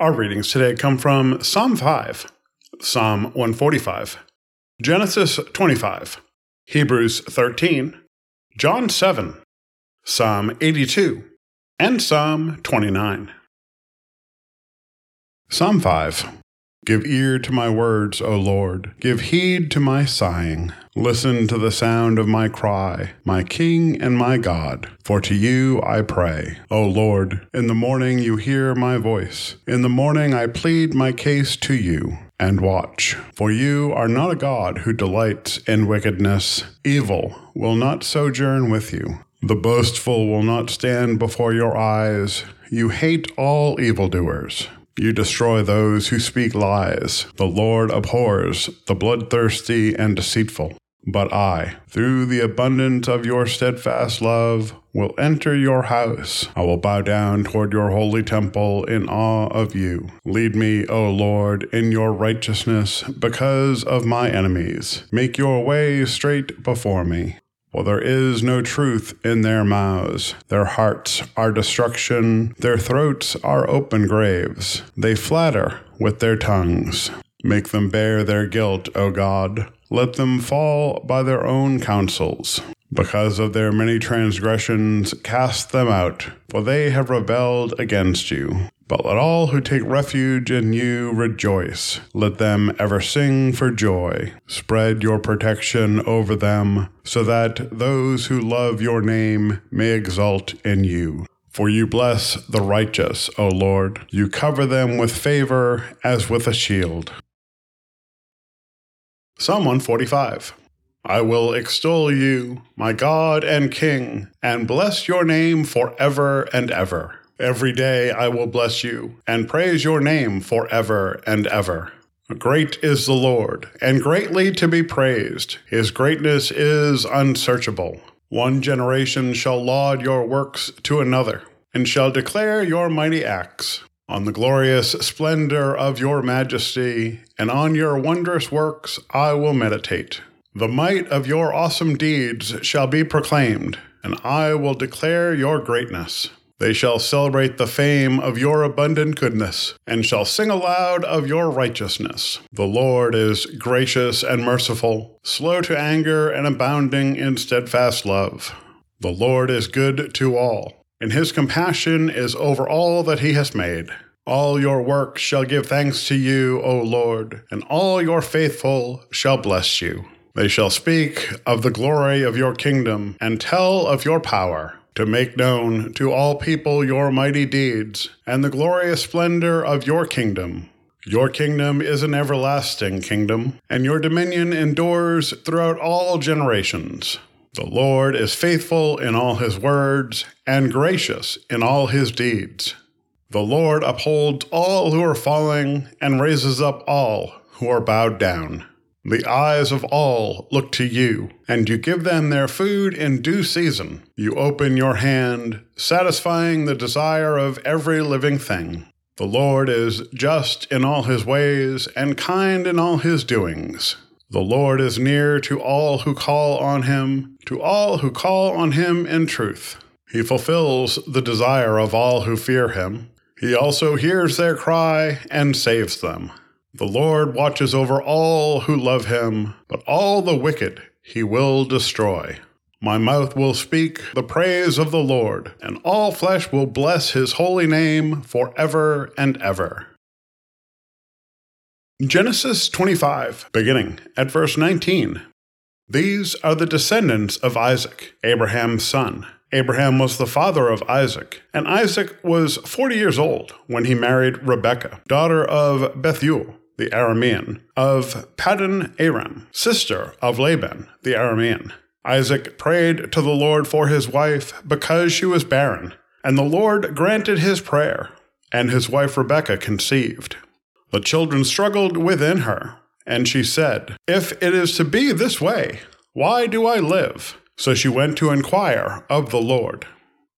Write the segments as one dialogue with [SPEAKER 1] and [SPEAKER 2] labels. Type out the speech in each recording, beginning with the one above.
[SPEAKER 1] Our readings today come from Psalm 5, Psalm 145, Genesis 25, Hebrews 13, John 7, Psalm 82, and Psalm 29. Psalm 5 Give ear to my words, O Lord. Give heed to my sighing. Listen to the sound of my cry, my King and my God. For to you I pray. O Lord, in the morning you hear my voice. In the morning I plead my case to you and watch. For you are not a God who delights in wickedness. Evil will not sojourn with you. The boastful will not stand before your eyes. You hate all evildoers. You destroy those who speak lies. The Lord abhors the bloodthirsty and deceitful. But I, through the abundance of your steadfast love, will enter your house. I will bow down toward your holy temple in awe of you. Lead me, O Lord, in your righteousness because of my enemies. Make your way straight before me. For there is no truth in their mouths. Their hearts are destruction. Their throats are open graves. They flatter with their tongues. Make them bear their guilt, O God. Let them fall by their own counsels. Because of their many transgressions, cast them out, for they have rebelled against you. But let all who take refuge in you rejoice. Let them ever sing for joy. Spread your protection over them, so that those who love your name may exult in you. For you bless the righteous, O Lord. You cover them with favor as with a shield. Psalm 145 I will extol you, my God and King, and bless your name forever and ever. Every day I will bless you and praise your name forever and ever. Great is the Lord, and greatly to be praised. His greatness is unsearchable. One generation shall laud your works to another, and shall declare your mighty acts. On the glorious splendor of your majesty, and on your wondrous works I will meditate. The might of your awesome deeds shall be proclaimed, and I will declare your greatness. They shall celebrate the fame of your abundant goodness, and shall sing aloud of your righteousness. The Lord is gracious and merciful, slow to anger, and abounding in steadfast love. The Lord is good to all, and his compassion is over all that he has made. All your works shall give thanks to you, O Lord, and all your faithful shall bless you. They shall speak of the glory of your kingdom, and tell of your power to make known to all people your mighty deeds and the glorious splendor of your kingdom. Your kingdom is an everlasting kingdom, and your dominion endures throughout all generations. The Lord is faithful in all his words and gracious in all his deeds. The Lord upholds all who are falling and raises up all who are bowed down. The eyes of all look to you, and you give them their food in due season. You open your hand, satisfying the desire of every living thing. The Lord is just in all his ways and kind in all his doings. The Lord is near to all who call on him, to all who call on him in truth. He fulfills the desire of all who fear him. He also hears their cry and saves them. The Lord watches over all who love him, but all the wicked he will destroy. My mouth will speak the praise of the Lord, and all flesh will bless his holy name forever and ever. Genesis 25, beginning at verse 19. These are the descendants of Isaac, Abraham's son. Abraham was the father of Isaac, and Isaac was 40 years old when he married Rebekah, daughter of Bethuel the Aramean, of Paddan Aram, sister of Laban, the Aramean. Isaac prayed to the Lord for his wife because she was barren, and the Lord granted his prayer, and his wife Rebekah conceived. The children struggled within her, and she said, If it is to be this way, why do I live? So she went to inquire of the Lord.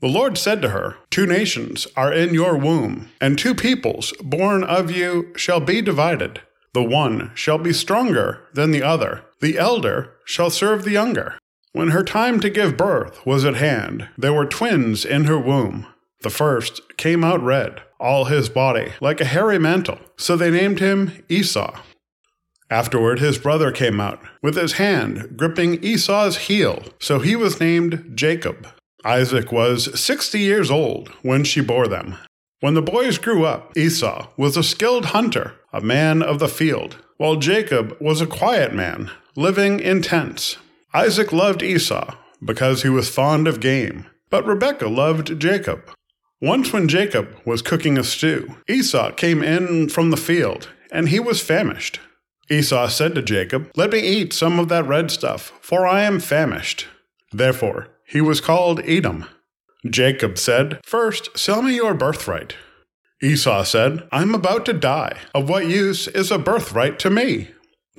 [SPEAKER 1] The Lord said to her, Two nations are in your womb, and two peoples born of you shall be divided. The one shall be stronger than the other, the elder shall serve the younger. When her time to give birth was at hand, there were twins in her womb. The first came out red, all his body, like a hairy mantle. So they named him Esau. Afterward, his brother came out, with his hand gripping Esau's heel, so he was named Jacob. Isaac was sixty years old when she bore them. When the boys grew up, Esau was a skilled hunter, a man of the field, while Jacob was a quiet man, living in tents. Isaac loved Esau because he was fond of game, but Rebekah loved Jacob. Once, when Jacob was cooking a stew, Esau came in from the field, and he was famished. Esau said to Jacob, Let me eat some of that red stuff, for I am famished. Therefore, he was called Edom. Jacob said, First, sell me your birthright. Esau said, I am about to die. Of what use is a birthright to me?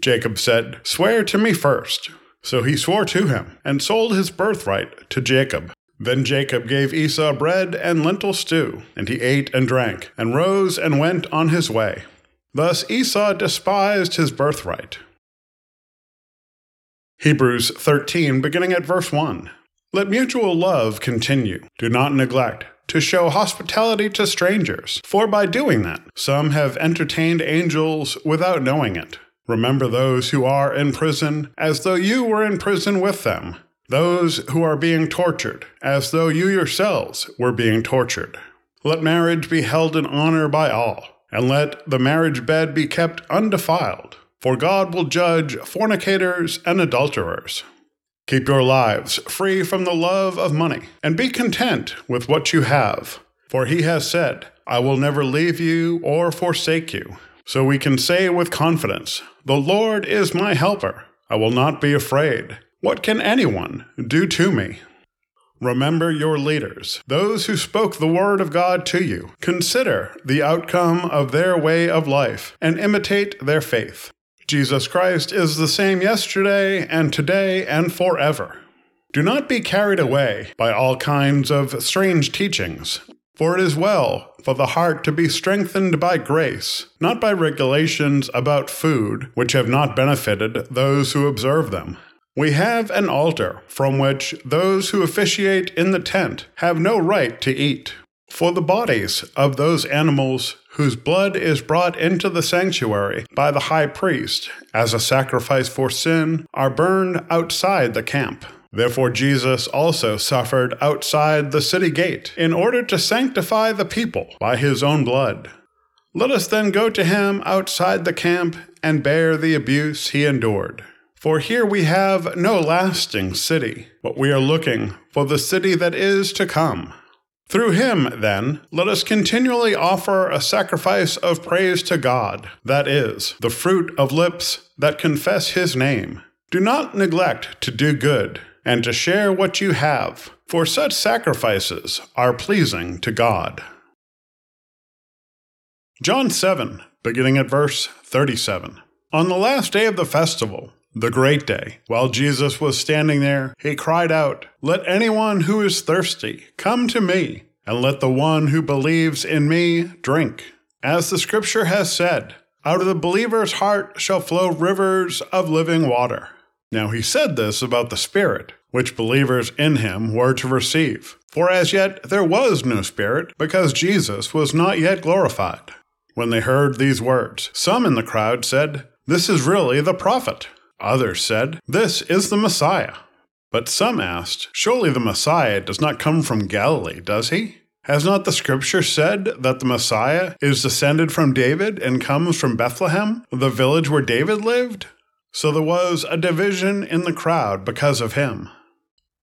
[SPEAKER 1] Jacob said, Swear to me first. So he swore to him, and sold his birthright to Jacob. Then Jacob gave Esau bread and lentil stew, and he ate and drank, and rose and went on his way. Thus Esau despised his birthright. Hebrews 13, beginning at verse 1. Let mutual love continue. Do not neglect to show hospitality to strangers, for by doing that, some have entertained angels without knowing it. Remember those who are in prison as though you were in prison with them, those who are being tortured as though you yourselves were being tortured. Let marriage be held in honor by all and let the marriage bed be kept undefiled, for God will judge fornicators and adulterers. Keep your lives free from the love of money, and be content with what you have. For he has said, I will never leave you or forsake you. So we can say with confidence, The Lord is my helper. I will not be afraid. What can anyone do to me? Remember your leaders, those who spoke the word of God to you. Consider the outcome of their way of life and imitate their faith. Jesus Christ is the same yesterday and today and forever. Do not be carried away by all kinds of strange teachings, for it is well for the heart to be strengthened by grace, not by regulations about food which have not benefited those who observe them we have an altar from which those who officiate in the tent have no right to eat. For the bodies of those animals whose blood is brought into the sanctuary by the high priest as a sacrifice for sin are burned outside the camp. Therefore, Jesus also suffered outside the city gate in order to sanctify the people by his own blood. Let us then go to him outside the camp and bear the abuse he endured. For here we have no lasting city, but we are looking for the city that is to come. Through him, then, let us continually offer a sacrifice of praise to God, that is, the fruit of lips that confess his name. Do not neglect to do good and to share what you have, for such sacrifices are pleasing to God. John 7, beginning at verse 37. On the last day of the festival, the great day. While Jesus was standing there, he cried out, Let anyone who is thirsty come to me, and let the one who believes in me drink. As the scripture has said, out of the believer's heart shall flow rivers of living water. Now he said this about the Spirit, which believers in him were to receive. For as yet there was no Spirit, because Jesus was not yet glorified. When they heard these words, some in the crowd said, This is really the prophet. Others said, This is the Messiah. But some asked, Surely the Messiah does not come from Galilee, does he? Has not the scripture said that the Messiah is descended from David and comes from Bethlehem, the village where David lived? So there was a division in the crowd because of him.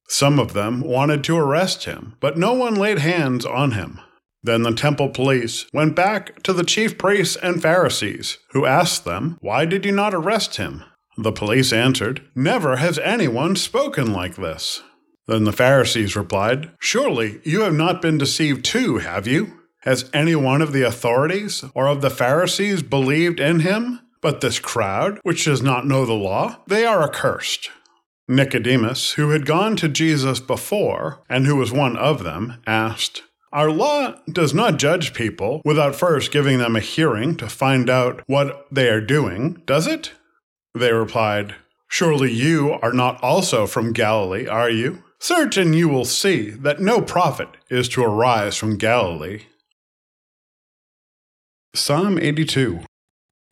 [SPEAKER 1] Some of them wanted to arrest him, but no one laid hands on him. Then the temple police went back to the chief priests and Pharisees, who asked them, Why did you not arrest him? The police answered, Never has anyone spoken like this. Then the Pharisees replied, Surely you have not been deceived too, have you? Has any one of the authorities or of the Pharisees believed in him? But this crowd, which does not know the law, they are accursed. Nicodemus, who had gone to Jesus before, and who was one of them, asked, Our law does not judge people without first giving them a hearing to find out what they are doing, does it? They replied, Surely you are not also from Galilee, are you? And you will see that no prophet is to arise from Galilee. Psalm 82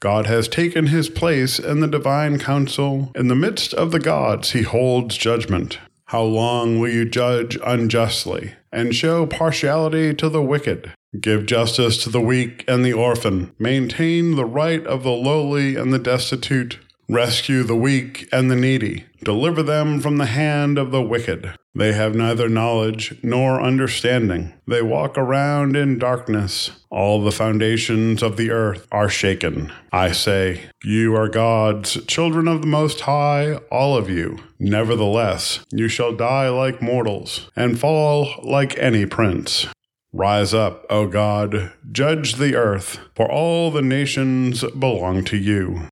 [SPEAKER 1] God has taken his place in the divine council. In the midst of the gods, he holds judgment. How long will you judge unjustly and show partiality to the wicked? Give justice to the weak and the orphan. Maintain the right of the lowly and the destitute. Rescue the weak and the needy. Deliver them from the hand of the wicked. They have neither knowledge nor understanding. They walk around in darkness. All the foundations of the earth are shaken. I say, You are God's, children of the Most High, all of you. Nevertheless, you shall die like mortals, and fall like any prince. Rise up, O God, judge the earth, for all the nations belong to you.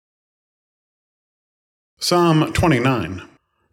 [SPEAKER 1] Psalm 29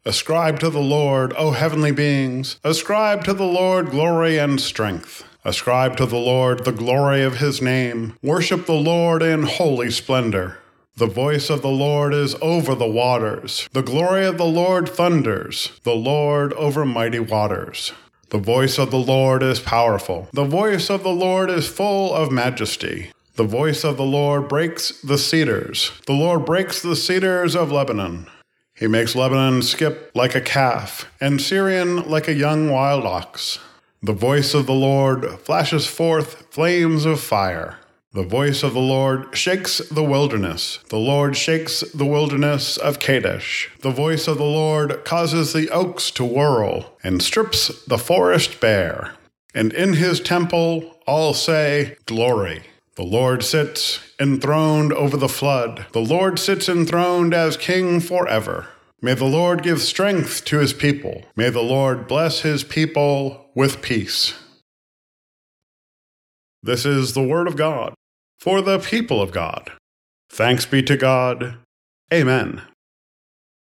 [SPEAKER 1] Ascribe to the Lord, O heavenly beings, ascribe to the Lord glory and strength. Ascribe to the Lord the glory of his name. Worship the Lord in holy splendor. The voice of the Lord is over the waters. The glory of the Lord thunders. The Lord over mighty waters. The voice of the Lord is powerful. The voice of the Lord is full of majesty. The voice of the Lord breaks the cedars. The Lord breaks the cedars of Lebanon. He makes Lebanon skip like a calf, and Sirion like a young wild ox. The voice of the Lord flashes forth flames of fire. The voice of the Lord shakes the wilderness. The Lord shakes the wilderness of Kadesh. The voice of the Lord causes the oaks to whirl and strips the forest bare. And in his temple all say, Glory. The Lord sits enthroned over the flood. The Lord sits enthroned as king forever. May the Lord give strength to his people. May the Lord bless his people with peace. This is the word of God for the people of God. Thanks be to God. Amen.